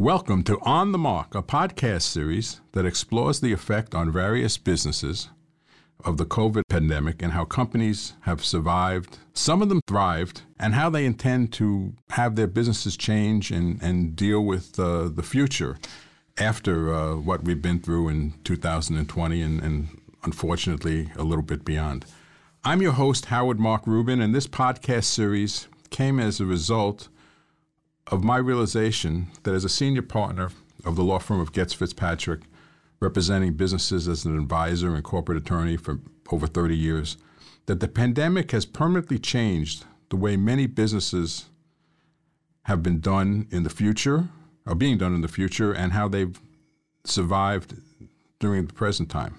Welcome to On the Mark, a podcast series that explores the effect on various businesses of the COVID pandemic and how companies have survived, some of them thrived, and how they intend to have their businesses change and, and deal with uh, the future after uh, what we've been through in 2020 and, and unfortunately a little bit beyond. I'm your host, Howard Mark Rubin, and this podcast series came as a result of my realization that as a senior partner of the law firm of Goetz Fitzpatrick, representing businesses as an advisor and corporate attorney for over 30 years, that the pandemic has permanently changed the way many businesses have been done in the future, are being done in the future, and how they've survived during the present time.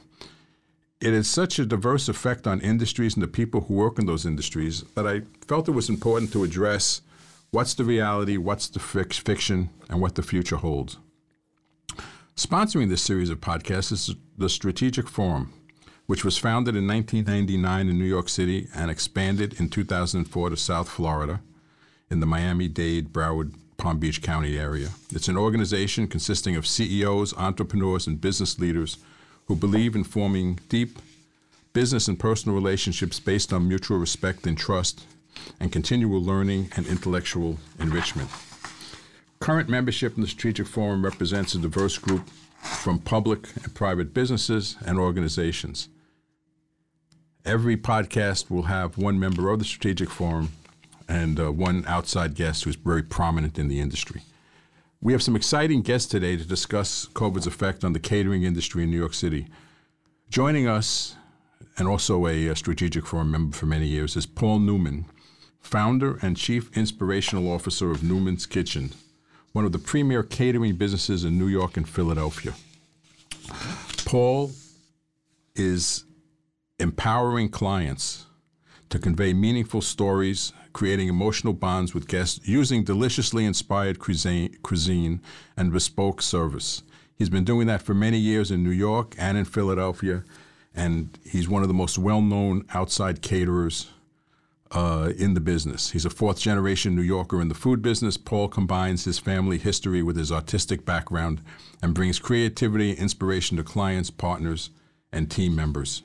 It has such a diverse effect on industries and the people who work in those industries that I felt it was important to address what's the reality, what's the fiction, and what the future holds. Sponsoring this series of podcasts is the Strategic Forum, which was founded in 1999 in New York City and expanded in 2004 to South Florida in the Miami Dade, Broward, Palm Beach County area. It's an organization consisting of CEOs, entrepreneurs, and business leaders who believe in forming deep business and personal relationships based on mutual respect and trust and continual learning and intellectual enrichment. Current membership in the Strategic Forum represents a diverse group from public and private businesses and organizations. Every podcast will have one member of the Strategic Forum and uh, one outside guest who's very prominent in the industry. We have some exciting guests today to discuss COVID's effect on the catering industry in New York City. Joining us, and also a, a Strategic Forum member for many years, is Paul Neuman, founder and chief inspirational officer of Neuman's Kitchen, one of the premier catering businesses in New York and Philadelphia. Paul is empowering clients to convey meaningful stories, creating emotional bonds with guests using deliciously inspired cuisine, cuisine and bespoke service. He's been doing that for many years in New York and in Philadelphia, and he's one of the most well known outside caterers uh, in the business. He's a fourth generation New Yorker in the food business. Paul combines his family history with his artistic background and brings creativity and inspiration to clients, partners, and team members.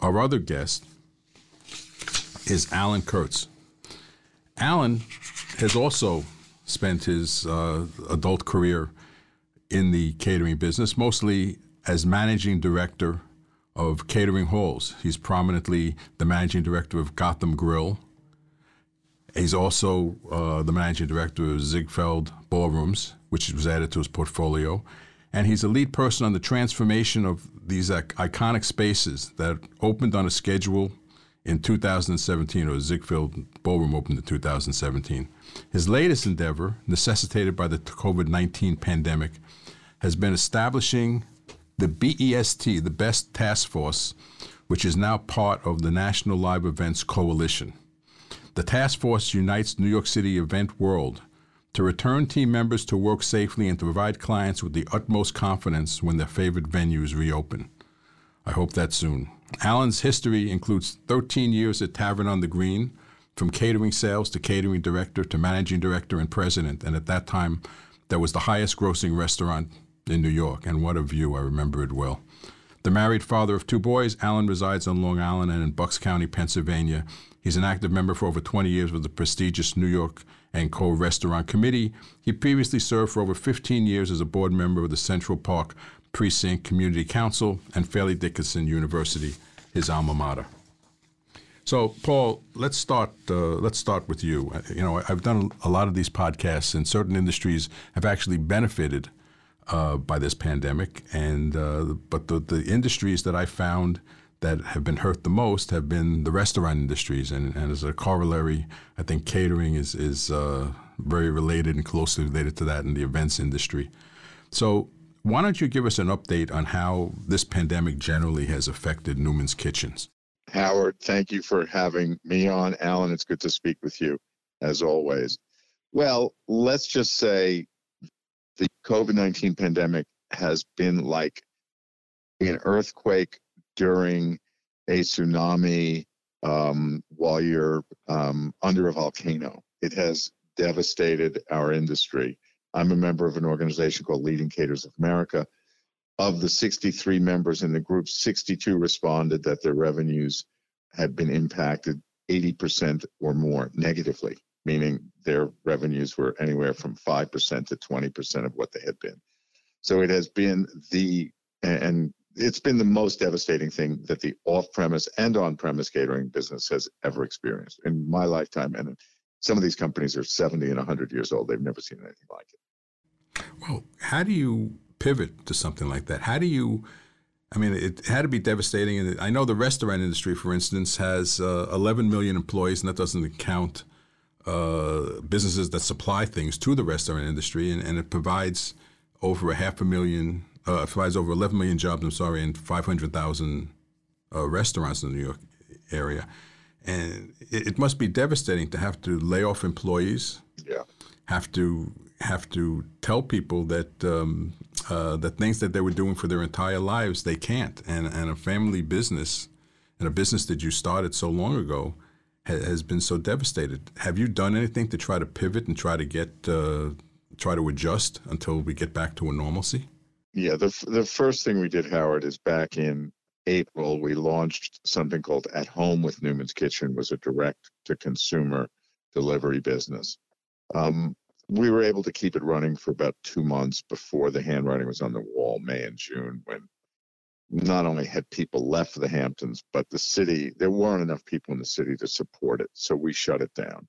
Our other guest is Alan Kurtz. Alan has also spent his uh, adult career in the catering business, mostly as managing director of catering halls. He's prominently the managing director of Gotham Grill. He's also uh, the managing director of Ziegfeld Ballrooms, which was added to his portfolio. And he's a lead person on the transformation of these iconic spaces that opened on a schedule in 2017, or Ziegfeld Ballroom opened in 2017. His latest endeavor, necessitated by the COVID 19 pandemic, has been establishing the BEST, the Best Task Force, which is now part of the National Live Events Coalition. The task force unites New York City event world to return team members to work safely and to provide clients with the utmost confidence when their favorite venues reopen. I hope that soon. Alan's history includes 13 years at Tavern on the Green, from catering sales to catering director to managing director and president, and at that time, that was the highest grossing restaurant in New York, and what a view. I remember it well. The married father of two boys, Alan resides on Long Island and in Bucks County, Pennsylvania. He's an active member for over 20 years with the prestigious New York and Co. Restaurant Committee. He previously served for over 15 years as a board member of the Central Park Precinct Community Council and Fairleigh Dickinson University, his alma mater. So, Paul, let's start. Uh, let's start with you. You know, I've done a lot of these podcasts, and certain industries have actually benefited uh, by this pandemic. And uh, but the, the industries that I found that have been hurt the most have been the restaurant industries, and, and as a corollary, I think catering is is uh, very related and closely related to that in the events industry. So. Why don't you give us an update on how this pandemic generally has affected Neuman's Kitchens? Howard, thank you for having me on. Alan, it's good to speak with you as always. Well, let's just say the COVID 19 pandemic has been like an earthquake during a tsunami um, while you're um, under a volcano. It has devastated our industry. I'm a member of an organization called Leading Caterers of America. Of the 63 members in the group, 62 responded that their revenues had been impacted 80% or more negatively, meaning their revenues were anywhere from 5% to 20% of what they had been. So it has been the, and it's been the most devastating thing that the off-premise and on-premise catering business has ever experienced in my lifetime. And some of these companies are 70 and 100 years old. They've never seen anything like it. Well, how do you pivot to something like that? How do you? I mean, it had to be devastating. And I know the restaurant industry, for instance, has uh, 11 million employees, and that doesn't count uh, businesses that supply things to the restaurant industry, and, and it provides over a half a million uh, provides over 11 million jobs, I'm sorry, and 500,000 uh, restaurants in the New York area. And it, it, must be devastating to have to lay off employees. Yeah. Have to have to tell people that um, uh, that things that they were doing for their entire lives they can't, and and a family business, and a business that you started so long ago, ha- has been so devastated. Have you done anything to try to pivot and try to get uh, try to adjust until we get back to a normalcy? Yeah, the the first thing we did, Howard, is back in April we launched something called At Home with Neuman's Kitchen, was a direct to consumer delivery business. Um, we were able to keep it running for about two months before the handwriting was on the wall, May and June, when not only had people left the Hamptons, but the city, there weren't enough people in the city to support it. So we shut it down.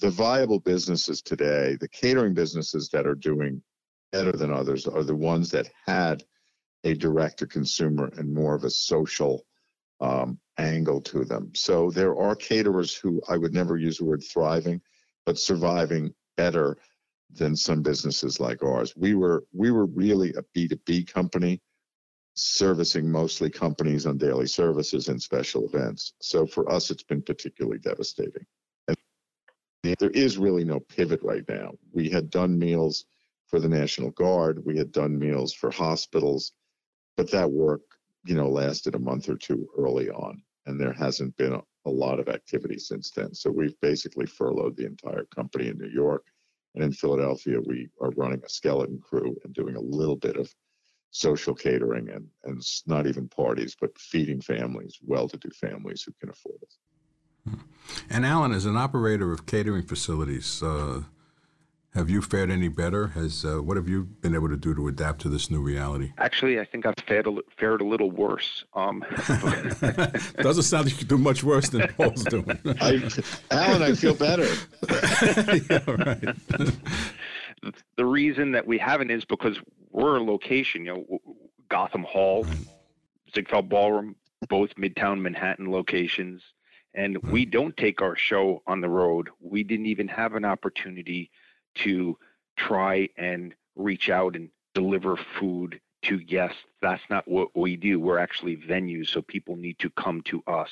The viable businesses today, the catering businesses that are doing better than others are the ones that had a direct to consumer and more of a social um, angle to them. So there are caterers who I would never use the word thriving, but surviving better than some businesses like ours. We were we were really a B2B company servicing mostly companies on daily services and special events. So for us it's been particularly devastating. And there is really no pivot right now. We had done meals for the National Guard. We had done meals for hospitals, but that work, you know, lasted a month or two early on, and there hasn't been a, a lot of activity since then. So we've basically furloughed the entire company in New York. And in Philadelphia, we are running a skeleton crew and doing a little bit of social catering and, and not even parties, but feeding families, well to do families who can afford it. And Alan, as an operator of catering facilities, uh, have you fared any better? Has uh, what have you been able to do to adapt to this new reality? Actually, I think I've fared a, fared a little worse. Um, Doesn't sound like you could do much worse than Paul's doing. I, Alan, I feel better. yeah, right. the reason that we haven't is because we're a location. You know, Gotham Hall, Ziegfeld Ballroom, both Midtown Manhattan locations, and we don't take our show on the road. We didn't even have an opportunity to try and reach out and deliver food to guests. That's not what we do. We're actually venues, so people need to come to us.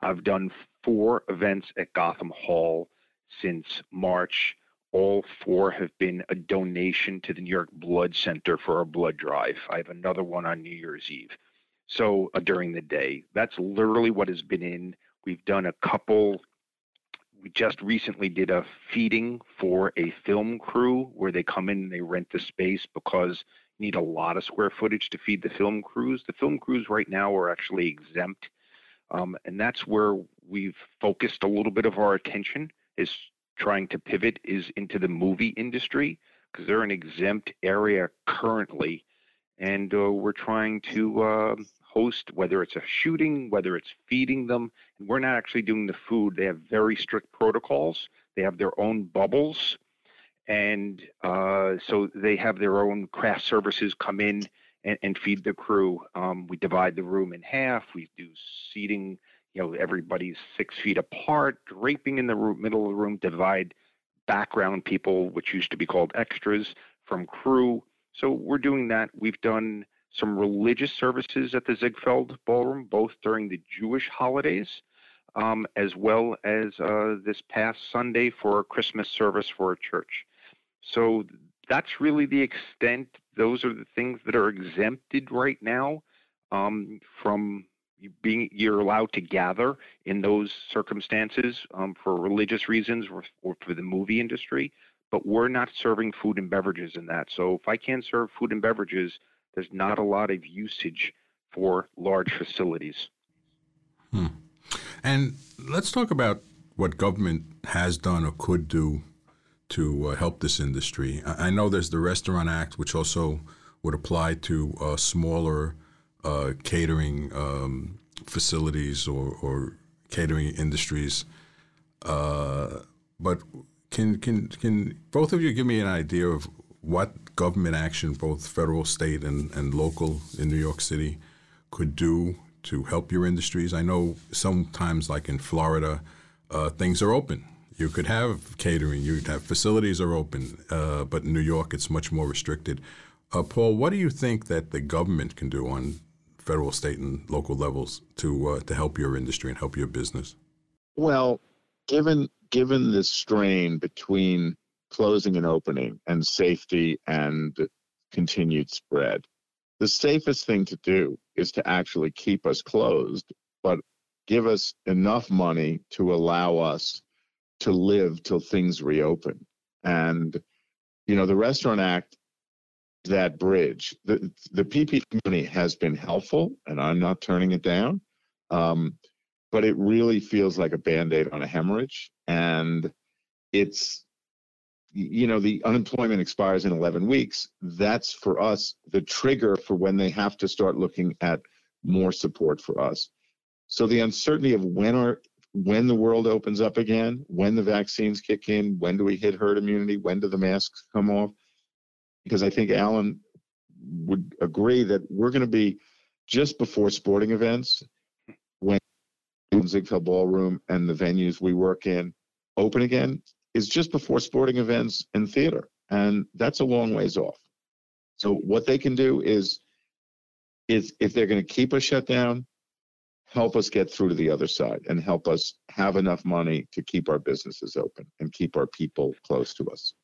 I've done four events at Gotham Hall since March. All four have been a donation to the New York Blood Center for a blood drive. I have another one on New Year's Eve. So uh, during the day, that's literally what has been in. We've done a couple we just recently did a feeding for a film crew where they come in and they rent the space because you need a lot of square footage to feed the film crews. The film crews right now are actually exempt. Um, and that's where we've focused a little bit of our attention is trying to pivot is into the movie industry because they're an exempt area currently and uh, we're trying to uh, host, whether it's a shooting, whether it's feeding them. And we're not actually doing the food. They have very strict protocols. They have their own bubbles. And uh, so they have their own craft services come in and, and feed the crew. Um, we divide the room in half. We do seating, you know, everybody's six feet apart, draping in the middle of the room, divide background people, which used to be called extras, from crew. So we're doing that. We've done some religious services at the Ziegfeld Ballroom, both during the Jewish holidays, um, as well as uh, this past Sunday for a Christmas service for a church. So that's really the extent. Those are the things that are exempted right now um, from being you're allowed to gather in those circumstances um, for religious reasons or, or, for the movie industry. but we're not serving food and beverages in that. So if I can't serve food and beverages, there's not a lot of usage for large facilities. Hmm. And let's talk about what government has done or could do to uh, help this industry. I, know there's the Restaurant Act, which also would apply to uh, smaller uh, catering um, facilities or, or, catering industries. Uh, but can can can both of you give me an idea of what government action, both federal, state, and, and local in New York City, could do to help your industries? I know sometimes, like in Florida, uh, things are open. You could have catering, you have facilities are open, uh, but in New York, it's much more restricted. Uh, Paul, what do you think that the government can do on federal, state, and local levels to uh, to help your industry and help your business? Well, given given the strain between closing and opening and safety and continued spread, the safest thing to do is to actually keep us closed, but give us enough money to allow us to live till things reopen. And, you know, the Restaurant Act, that bridge, the, the PP money has been helpful, and I'm not turning it down. Um, but it really feels like a band aid on a hemorrhage. And it's, you know, the unemployment expires in 11 weeks. That's for us the trigger for when they have to start looking at more support for us. So the uncertainty of when our when the world opens up again, when the vaccines kick in, when do we hit herd immunity, when do the masks come off? Because I think Alan would agree that we're going to be just before sporting events when Ziegfeld Ballroom and the venues we work in open again is just before sporting events and theater. And that's a long ways off. So what they can do is is if they're going to keep us shut down, help us get through to the other side and help us have enough money to keep our businesses open and keep our people close to us.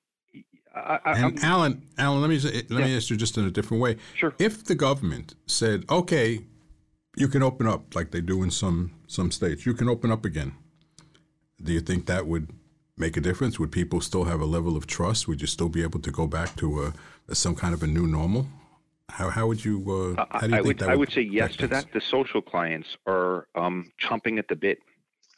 I, I, and Alan, Alan, let me let yeah. me ask you just in a different way. Sure. If the government said, "Okay, you can open up like they do in some some states, you can open up again," do you think that would make a difference? Would people still have a level of trust? Would you still be able to go back to a, a some kind of a new normal? How, how would you? Uh, how do you I think would, that would I would say yes to that. The social clients are um, chomping at the bit.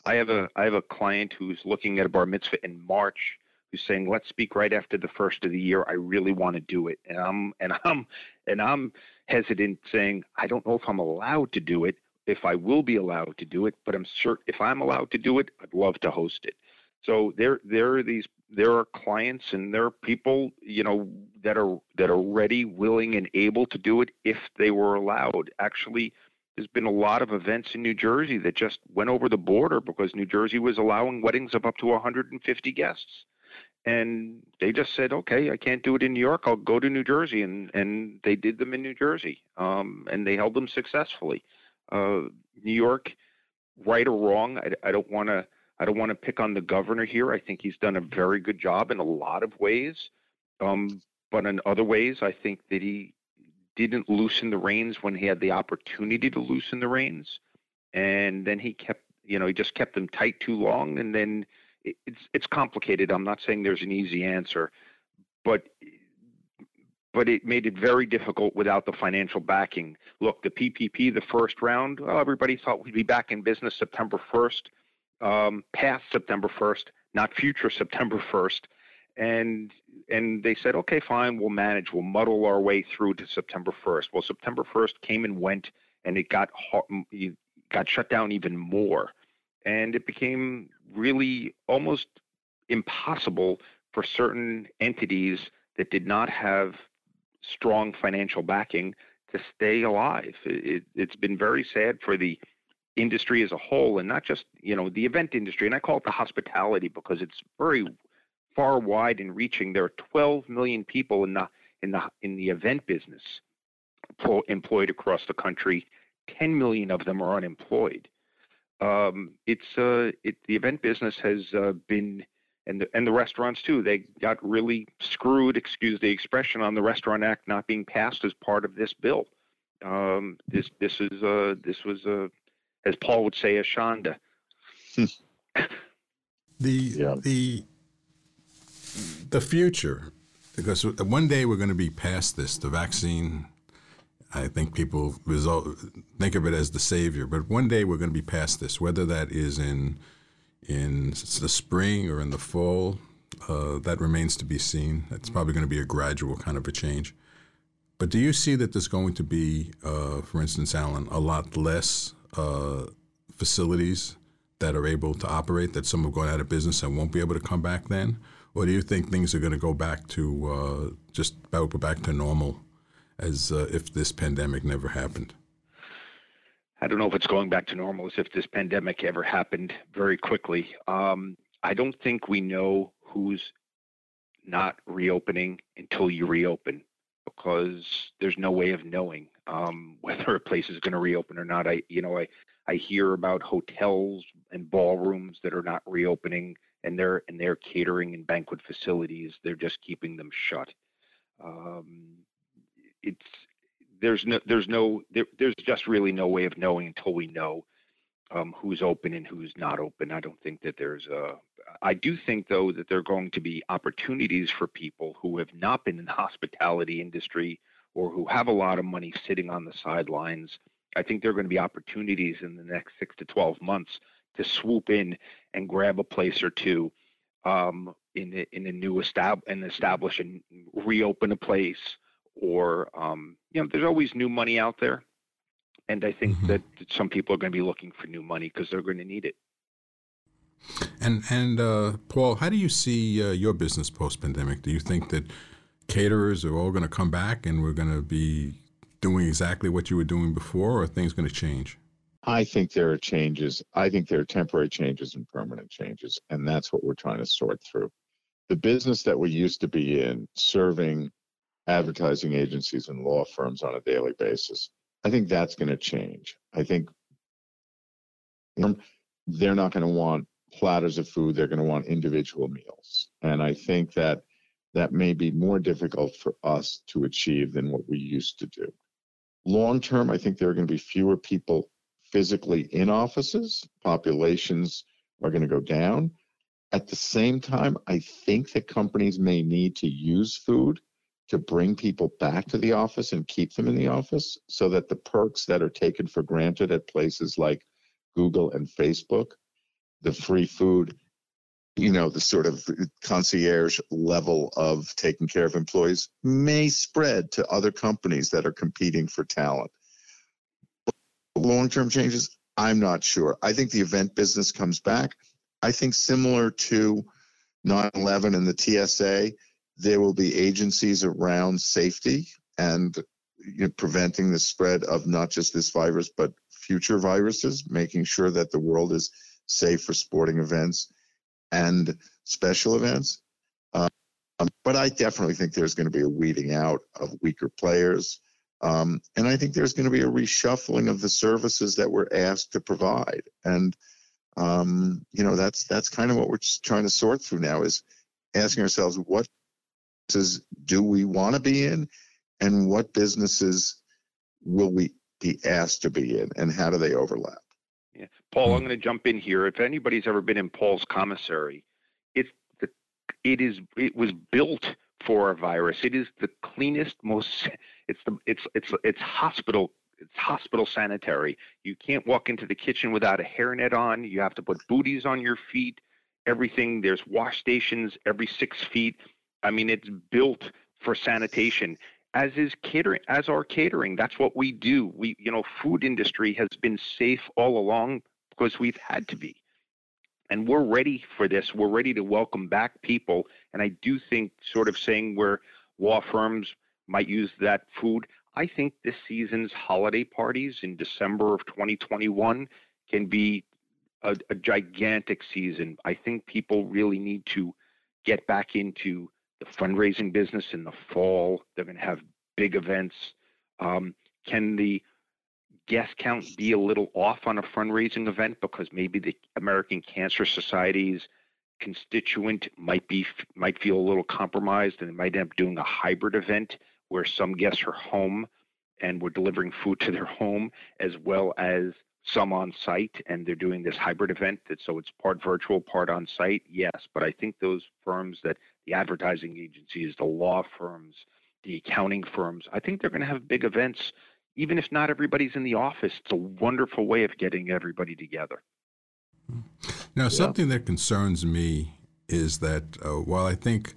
I have a I have a client who's looking at a bar mitzvah in March who's saying, "Let's speak right after the first of the year. I really want to do it." And I'm and I'm and I'm hesitant, saying, "I don't know if I'm allowed to do it. If I will be allowed to do it, but I'm certain if I'm allowed to do it, I'd love to host it." So there there are these there are clients and there are people you know that are that are ready, willing, and able to do it if they were allowed. Actually, there's been a lot of events in New Jersey that just went over the border because New Jersey was allowing weddings of up to 150 guests. And they just said, okay, I can't do it in New York. I'll go to New Jersey. And, and they did them in New Jersey. Um, and they held them successfully. Uh, New York, right or wrong, I, I don't want to I don't want to pick on the governor here. I think he's done a very good job in a lot of ways. Um, but in other ways, I think that he didn't loosen the reins when he had the opportunity to loosen the reins. And then he kept, you know, he just kept them tight too long. And then it's it's complicated. I'm not saying there's an easy answer, but but it made it very difficult without the financial backing. Look, the PPP, the first round, well, everybody thought we'd be back in business September 1st um, past September 1st, not future September 1st. And and they said, okay, fine, we'll manage. We'll muddle our way through to September 1st. Well, September 1st came and went, and it got got shut down even more, and it became really almost impossible for certain entities that did not have strong financial backing to stay alive. It, has been very sad for the industry as a whole and not just you know the event industry and i call it the hospitality because it's very far wide and reaching. There are 12 million people in the in the in the event business employed across the country. 10 million of them are unemployed um, it's uh, it, the event business has uh, been and the, and the restaurants too they got really screwed excuse the expression on the restaurant act not being passed as part of this bill um, this this is uh, this was a as Paul would say, a shanda. the yeah. the the future, because one day we're going to be past this. The vaccine, I think people result, think of it as the savior, but one day we're going to be past this. Whether that is in in the spring or in the fall, uh, that remains to be seen. It's probably going to be a gradual kind of a change. But do you see that there's going to be, uh, for instance, Alan, a lot less uh, facilities that are able to operate, that some have gone out of business and won't be able to come back then? Or do you think things are going to go back to uh, just go back to normal as uh, if this pandemic never happened? I don't know if it's going back to normal as if this pandemic ever happened very quickly. Um, I don't think we know who's not reopening until you reopen because there's no way of knowing um, whether a place is going to reopen or not. I, you know, I, I hear about hotels and ballrooms that are not reopening and they're and they're catering and banquet facilities. They're just keeping them shut. Um, it's there's no there's no there, there's just really no way of knowing until we know um, who's open and who's not open. I don't think that there's a. I do think though that there are going to be opportunities for people who have not been in the hospitality industry or who have a lot of money sitting on the sidelines. I think there are going to be opportunities in the next six to twelve months to swoop in and grab a place or two um, in a, in a new estab- and establish and reopen a place or um, you know there's always new money out there and i think mm-hmm. that some people are going to be looking for new money because they're going to need it and and uh, paul how do you see uh, your business post-pandemic do you think that caterers are all going to come back and we're going to be doing exactly what you were doing before or are things going to change I think there are changes. I think there are temporary changes and permanent changes, and that's what we're trying to sort through. The business that we used to be in, serving advertising agencies and law firms on a daily basis. I think that's going to change. I think they're not going to want platters of food, they're going to want individual meals. And I think that that may be more difficult for us to achieve than what we used to do. Long term, I think there are going to be fewer people physically in offices, populations are going to go down. At the same time, I think that companies may need to use food to bring people back to the office and keep them in the office so that the perks that are taken for granted at places like Google and Facebook, the free food, you know, the sort of concierge level of taking care of employees may spread to other companies that are competing for talent. Long term changes, I'm not sure. I think the event business comes back. I think similar to 9 11 and the TSA, there will be agencies around safety and you know, preventing the spread of not just this virus, but future viruses, making sure that the world is safe for sporting events and special events. Um, but I definitely think there's going to be a weeding out of weaker players. Um, and I think there's going to be a reshuffling of the services that we're asked to provide. And, um, you know, that's that's kind of what we're trying to sort through now is asking ourselves what businesses do we want to be in? And what businesses will we be asked to be in? And how do they overlap? Yeah. Paul i'm hmm. going to jump in here. If anybody's ever been in paul's commissary it's the it is it was built for a virus. It is the cleanest most it's the it's it's it's hospital it's hospital sanitary. You can't walk into the kitchen without a hairnet on. You have to put booties on your feet. Everything there's wash stations every six feet I mean, it's built for sanitation, as is catering, as our catering. That's what we do. We, you know, food industry has been safe all along because we've had to be. And we're ready for this. We're ready to welcome back people. And I do think, sort of saying where law firms might use that food, I think this season's holiday parties in December of 2021 can be a, a gigantic season. I think people really need to get back into the fundraising business in the fall. They're going to have big events. Um, can the guest count be a little off on a fundraising event because maybe the American Cancer Society's constituent might be might feel a little compromised and they might end up doing a hybrid event where some guests are home and we're delivering food to their home as well as some on site and they're doing this hybrid event that so it's part virtual part on site yes but i think those firms that the advertising agencies, the law firms, the accounting firms. I think they're going to have big events, even if not everybody's in the office. It's a wonderful way of getting everybody together. Now, yeah. something that concerns me is that uh, while I think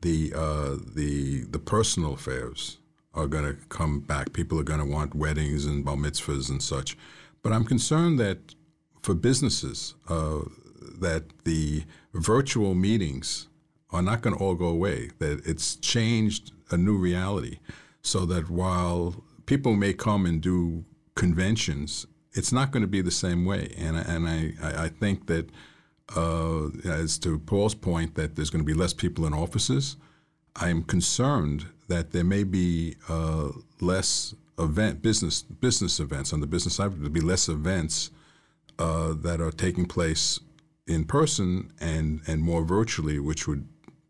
the uh, the the personal affairs are going to come back, people are going to want weddings and bar mitzvahs and such, but I'm concerned that for businesses uh, that the virtual meetings are not going to all go away. That it's changed a new reality, so that while people may come and do conventions, it's not going to be the same way. And and I I think that uh, as to Paul's point that there's going to be less people in offices, I'm concerned that there may be uh, less event business business events on the business side. There'll be less events uh, that are taking place in person and and more virtually, which would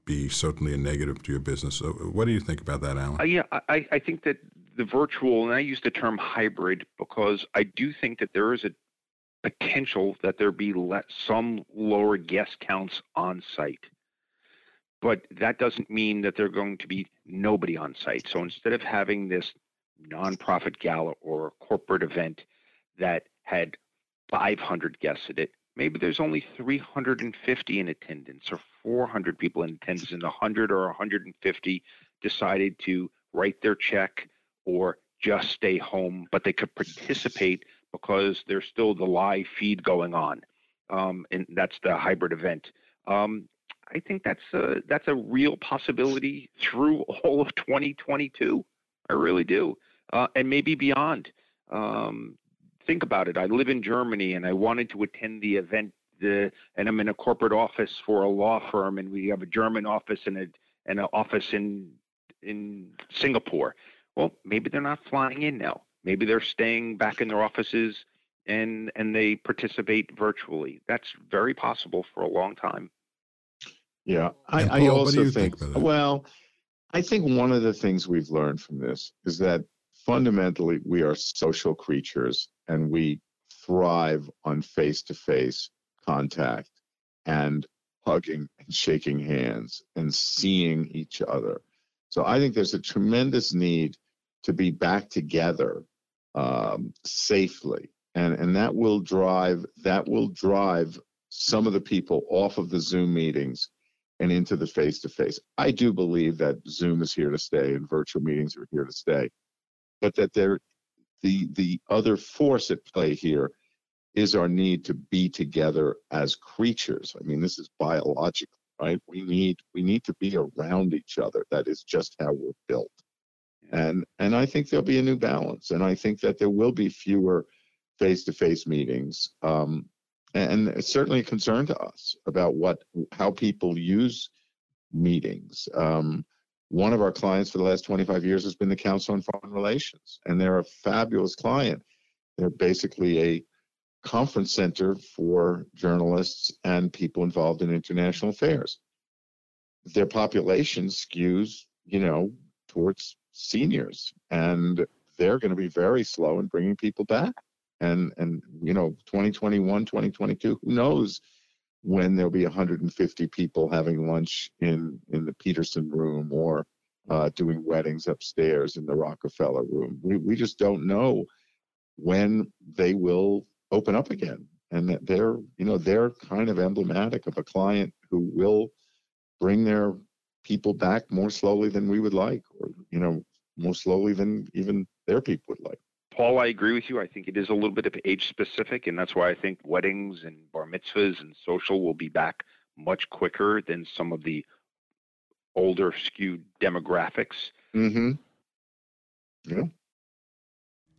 be certainly a negative to your business. So what do you think about that, Alan? Uh, yeah, I, I think that the virtual, and I use the term hybrid because I do think that there is a potential that there be let, some lower guest counts on site. But that doesn't mean that there's going to be nobody on site. So instead of having this nonprofit gala or corporate event that had 500 guests at it, maybe there's only 350 in attendance or 400 people in attendance, and 100 or 150 decided to write their check or just stay home, but they could participate because there's still the live feed going on, um, and that's the hybrid event. Um, I think that's a, that's a real possibility through all of 2022. I really do, uh, and maybe beyond. Um, think about it. I live in Germany, and I wanted to attend the event. The, and I'm in a corporate office for a law firm, and we have a German office and a and an office in in Singapore. Well, maybe they're not flying in now. Maybe they're staying back in their offices and and they participate virtually. That's very possible for a long time. Yeah, I, Paul, I also think, think well, I think one of the things we've learned from this is that fundamentally we are social creatures and we thrive on face-to-face contact and hugging and shaking hands and seeing each other. So I think there's a tremendous need to be back together um, safely, and and that will drive that will drive some of the people off of the Zoom meetings and into the face to face. I do believe that Zoom is here to stay and virtual meetings are here to stay, but that there the the other force at play here is our need to be together as creatures. I mean, this is biological, right? We need we need to be around each other. That is just how we're built and and I think there'll be a new balance, and I think that there will be fewer face-to-face meetings, um, and it's certainly a concern to us about what how people use meetings. Um, one of our clients for the last 25 years has been the Council on Foreign Relations, and they're a fabulous client. They're basically a conference center for journalists and people involved in international affairs. Their population skews, you know, towards seniors, and they're going to be very slow in bringing people back. And and you know, 2021, 2022, who knows when there'll be 150 people having lunch in in the Peterson room or uh, doing weddings upstairs in the Rockefeller room. We we just don't know when they will open up again. And that they're you know they're kind of emblematic of a client who will bring their people back more slowly than we would like, or you know, more slowly than even their people would like. Paul, I agree with you. I think it is a little bit of age specific, and that's why I think weddings and bar mitzvahs and social will be back much quicker than some of the older skewed demographics. Mm-hmm. Yeah.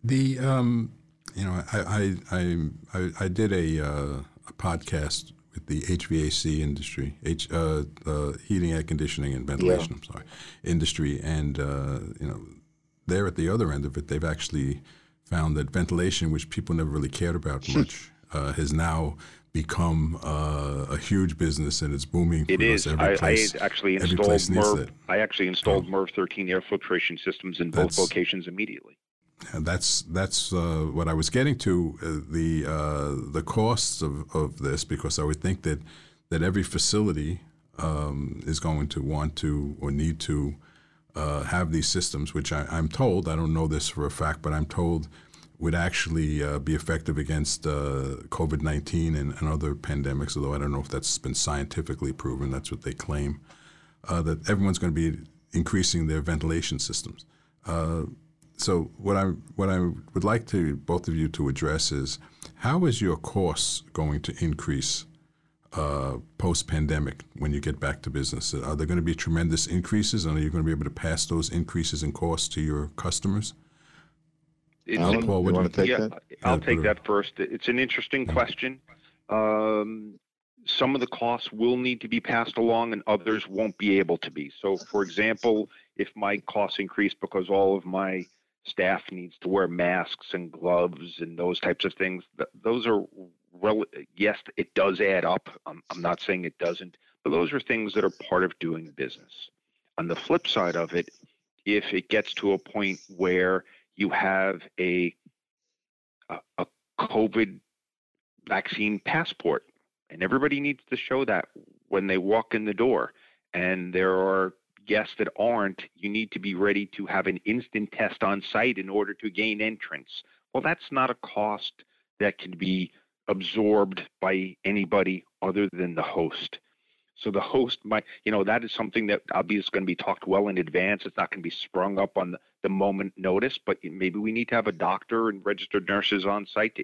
The um, you know, I I I I, did a uh, a podcast with the HVAC industry, H, uh, uh, heating, air conditioning, and ventilation. Yeah. I'm sorry, industry, and uh, you know, they're at the other end of it. They've actually found that ventilation, which people never really cared about much, uh, has now become uh, a huge business and it's booming. It is. I, place, I, actually installed MERV. I actually installed. MERV 13 air filtration systems in both locations immediately. That's that's uh, what I was getting to uh, the uh, the costs of, of this because I would think that that every facility um, is going to want to or need to uh, have these systems, which I, am told, I don't know this for a fact, but I'm told would actually uh, be effective against uh, COVID 19 and, and, other pandemics, although I don't know if that's been scientifically proven. That's what they claim. Uh, that everyone's going to be increasing their ventilation systems. Uh, so, what I, what I would like to both of you to address is how is your course going to increase uh, post pandemic when you get back to business? Are there going to be tremendous increases, and are you going to be able to pass those increases in costs to your customers? Alan, Paul, you want to take yeah, that? I'll take that first. It's an interesting question. Um, some of the costs will need to be passed along, and others won't be able to be. So, for example, if my costs increase because all of my staff needs to wear masks and gloves and those types of things, those are rel- yes, it does add up. I'm, I'm not saying it doesn't, but those are things that are part of doing business. On the flip side of it, if it gets to a point where you have a a, a COVID vaccine passport, and everybody needs to show that when they walk in the door, and there are guests that aren't, you need to be ready to have an instant test on site in order to gain entrance. Well, that's not a cost that can be absorbed by anybody other than the host. So the host might, you know, that is something that obviously is going to be talked well in advance. It's not going to be sprung up on the, moment notice, but maybe we need to have a doctor and registered nurses on site to,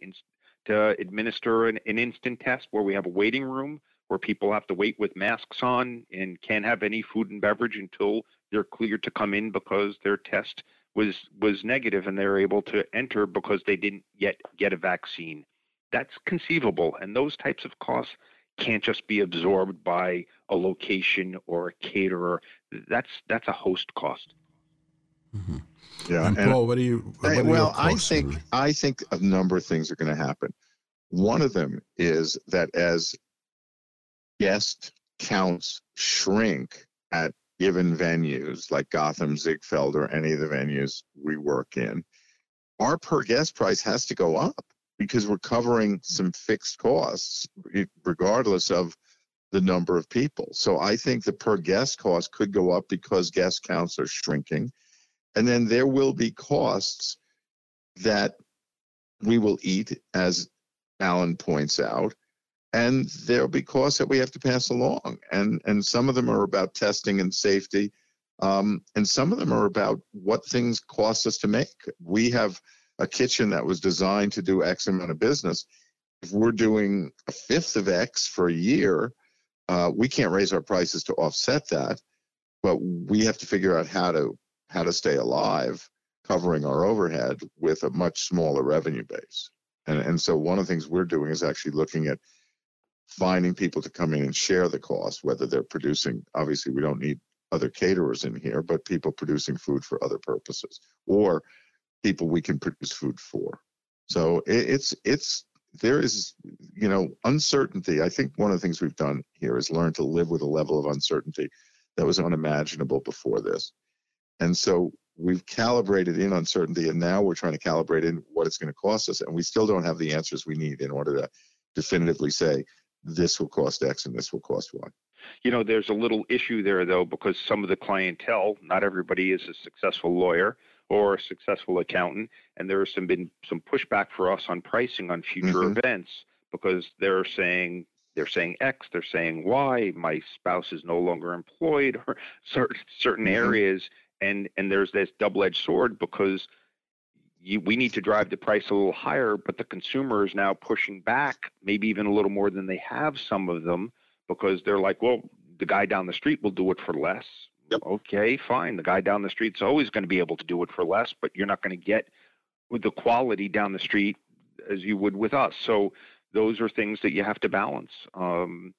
to administer an, an instant test where we have a waiting room where people have to wait with masks on and can't have any food and beverage until they're cleared to come in because their test was was negative and they're able to enter because they didn't yet get a vaccine that's conceivable. And those types of costs can't just be absorbed by a location or a caterer. That's that's a host cost. Mm-hmm. Yeah, and, and Paul, what do you? What well, I think I think a number of things are going to happen. One of them is that as guest counts shrink at given venues like Gotham, Ziegfeld, or any of the venues we work in, our per guest price has to go up because we're covering some fixed costs regardless of the number of people. So I think the per guest cost could go up because guest counts are shrinking. And then there will be costs that we will eat, as Alan points out, and there'll be costs that we have to pass along. And and some of them are about testing and safety, um, and some of them are about what things cost us to make. We have a kitchen that was designed to do X amount of business, if we're doing a fifth of X for a year, uh, we can't raise our prices to offset that. But we have to figure out how to how to stay alive, covering our overhead with a much smaller revenue base. And and so one of the things we're doing is actually looking at finding people to come in and share the cost, whether they're producing. Obviously, we don't need other caterers in here, but people producing food for other purposes, or people we can produce food for. So it, it's it's there is you know uncertainty. I think one of the things we've done here is learn to live with a level of uncertainty that was unimaginable before this, and so we've calibrated in uncertainty, and now we're trying to calibrate in what it's going to cost us, and we still don't have the answers we need in order to definitively say this will cost X and this will cost Y. You know, there's a little issue there though, because some of the clientele, not everybody is a successful lawyer or a successful accountant. And there has some been some pushback for us on pricing on future mm-hmm. events because they're saying they're saying X, they're saying Y. My spouse is no longer employed, or certain certain mm-hmm. areas, and and there's this double-edged sword because you, we need to drive the price a little higher, but the consumer is now pushing back, maybe even a little more than they have. Some of them because they're like, well, the guy down the street will do it for less. Yep. Okay, fine. The guy down the street's always going to be able to do it for less, but you're not going to get with the quality down the street as you would with us. So those are things that you have to balance. Um,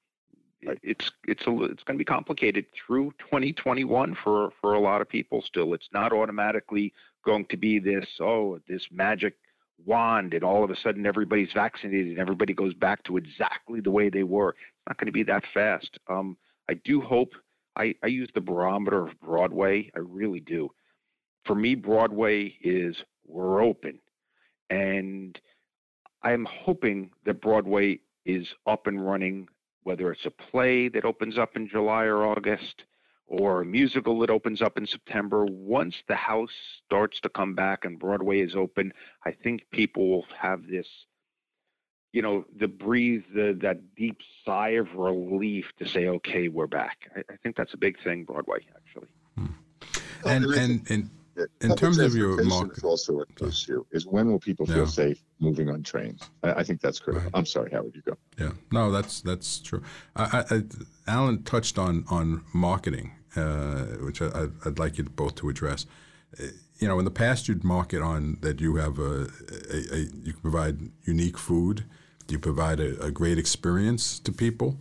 right. It's it's a, it's going to be complicated through 2021 for for a lot of people. Still, it's not automatically going to be this oh this magic wand and all of a sudden everybody's vaccinated and everybody goes back to exactly the way they were. It's not going to be that fast. Um, I do hope I, I use the barometer of Broadway. I really do. For me, Broadway is we're open. And I'm hoping that Broadway is up and running whether it's a play that opens up in July or August or a musical that opens up in September, once the house starts to come back and Broadway is open, I think people will have this, you know, the breathe the, that deep sigh of relief to say, okay, we're back. I, I think that's a big thing, Broadway, actually. Hmm. And, and, and, in terms of your market, is also an issue is when will people feel yeah. safe moving on trains? I, I think that's critical. Right. I'm sorry, Howard, you go. Yeah, no, that's that's true. I, I, Alan touched on on marketing, uh, which I, would like you both to address. Uh, you know, in the past, you'd market on that you have a, a, a you provide unique food, you provide a, a great experience to people.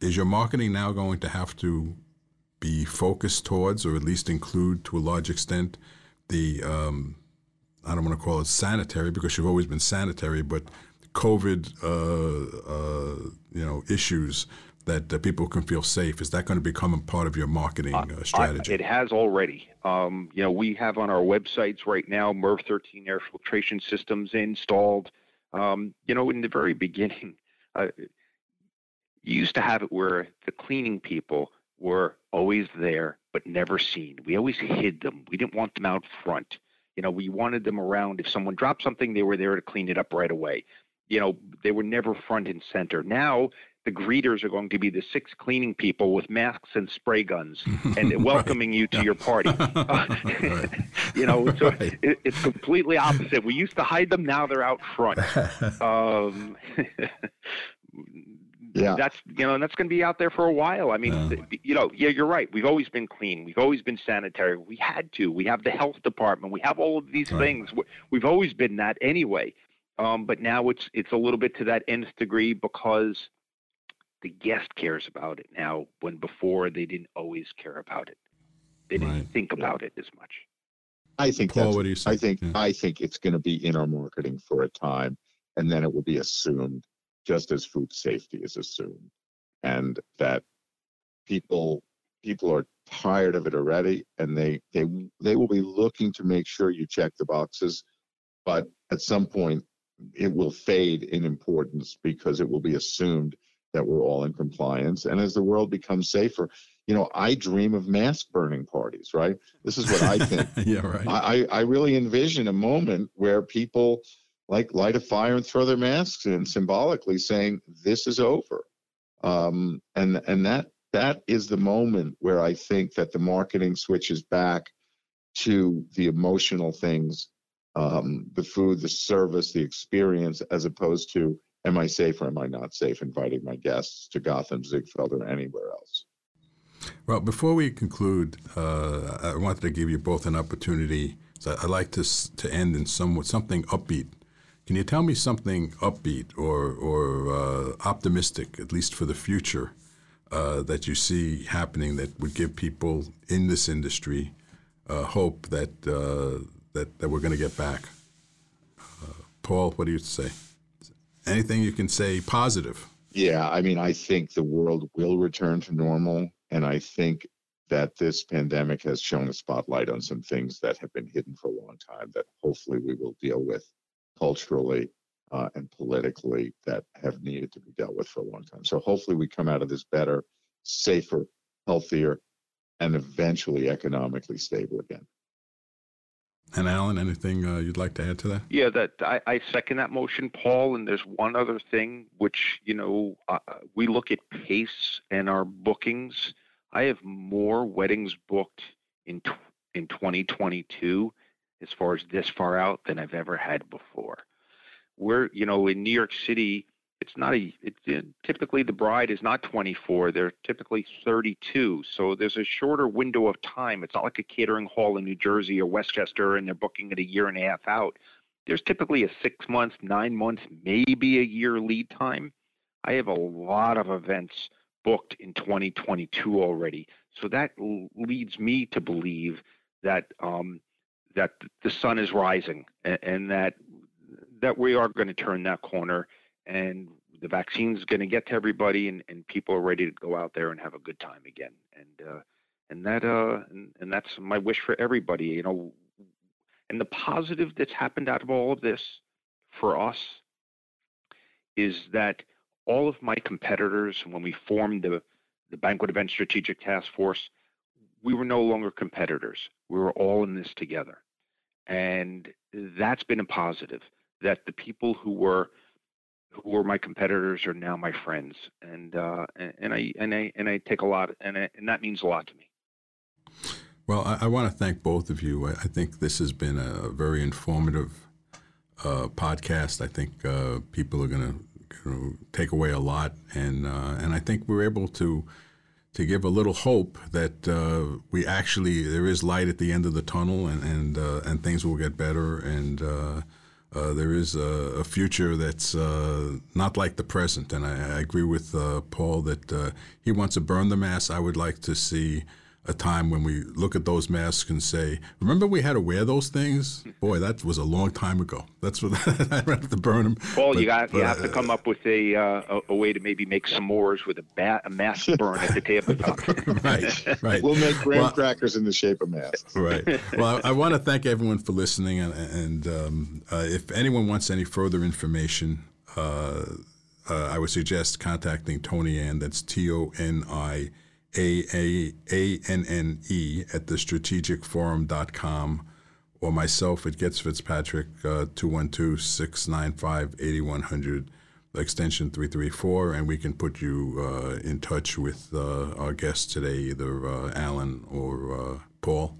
Is your marketing now going to have to be focused towards, or at least include to a large extent, the um, I don't want to call it sanitary because you've always been sanitary, but COVID, uh, uh, you know, issues that uh, people can feel safe. Is that going to become a part of your marketing uh, uh, strategy? it has already. Um, you know, we have on our websites right now MERV 13 air filtration systems installed. Um, you know, in the very beginning, uh, you used to have it where the cleaning people were always there but never seen. We always hid them. We didn't want them out front. You know, we wanted them around. If someone dropped something, they were there to clean it up right away. You know, they were never front and center. Now the greeters are going to be the six cleaning people with masks and spray guns and welcoming you to yeah. your party. you know, so right. it, it's completely opposite. We used to hide them. Now they're out front. Um, yeah. that's you know, and that's going to be out there for a while. I mean, yeah. you know, yeah, you're right. We've always been clean. We've always been sanitary. We had to. We have the health department. We have all of these right. things. We've always been that anyway. Um, but now it's it's a little bit to that nth degree because the guest cares about it now when before they didn't always care about it. They didn't right. think about yeah. it as much. I think Paul, what do you say? I think yeah. I think it's going to be in our marketing for a time, and then it will be assumed just as food safety is assumed, and that people people are tired of it already, and they they they will be looking to make sure you check the boxes, but at some point it will fade in importance because it will be assumed that we're all in compliance. And as the world becomes safer, you know, I dream of mask burning parties, right? This is what I think. yeah, right. I, I really envision a moment where people like light a fire and throw their masks in, symbolically saying this is over. Um, and and that that is the moment where I think that the marketing switches back to the emotional things, um, the food, the service, the experience, as opposed to am I safe or am I not safe inviting my guests to Gotham, Ziegfeld, or anywhere else. Well, before we conclude, uh, I wanted to give you both an opportunity. So I'd like to to end in some something upbeat can you tell me something upbeat or, or uh, optimistic, at least for the future, uh, that you see happening that would give people in this industry uh, hope that, uh, that, that we're going to get back? Uh, Paul, what do you say? Anything you can say positive? Yeah, I mean, I think the world will return to normal. And I think that this pandemic has shown a spotlight on some things that have been hidden for a long time that hopefully we will deal with culturally uh, and politically that have needed to be dealt with for a long time. So hopefully we come out of this better, safer, healthier, and eventually economically stable again. And Alan, anything uh, you'd like to add to that? Yeah, that I, I, second that motion, Paul. And there's one other thing, which you know, uh, we look at pace and our bookings. I have more weddings booked in in 2022 as far as this far out than I've ever had before. We're, you know, in New York City, it's not a, it's uh, typically the bride is not 24, they're typically 32. So there's a shorter window of time. It's not like a catering hall in New Jersey or Westchester and they're booking it a year and a half out. There's typically a six months, nine months, maybe a year lead time. I have a lot of events booked in 2022 already. So that leads me to believe that um, that the sun is rising and, and that that we are going to turn that corner and the vaccine is going to get to everybody and, and people are ready to go out there and have a good time again and uh, and that uh and, and that's my wish for everybody you know and the positive that's happened out of all of this for us is that all of my competitors, when we formed the, the Banquet Event Strategic Task Force, we were no longer competitors. We were all in this together. And that's been a positive that the people who were who were my competitors are now my friends and uh, and, and I and I and I take a lot and I, and that means a lot to me. Well, I, I want to thank both of you. I, I, think this has been a very informative uh, podcast. I think uh, people are going to take away a lot, and uh, and I think we're able to to give a little hope that uh, we actually there is light at the end of the tunnel, and and uh, and things will get better, and uh, Uh, there is a, a, future that's uh, not like the present. And I, I agree with uh, Paul that he wants to burn the mass. I would like to see a time when we look at those masks and say, "Remember we had to wear those things? Boy, that was a long time ago. That's what I have to burn them." Paul, but, you got but, you have uh, to come up with a, uh, a, a way to maybe make s'mores with a, bat, a mask burn at the tabletop. right, right. We'll make graham well, crackers in the shape of masks. Right. Well, I, I want to thank everyone for listening, and, and um, uh, if anyone wants any further information. Uh, uh, I would suggest contacting Toni Anne. That's T O N I a A A N N E at the strategicforum.com or myself at Goetz Fitzpatrick, uh, 212 695 8100, extension 334, and we can put you uh, in touch with uh, our guests today, either uh, Alan or uh, Paul.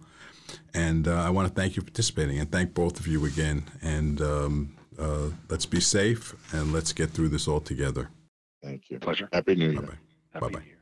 And uh, I want to thank you for participating and thank both of you again. And um, uh, let's be safe and let's get through this all together. Thank you. Pleasure. Happy New Year. Bye bye. Bye bye. Take care.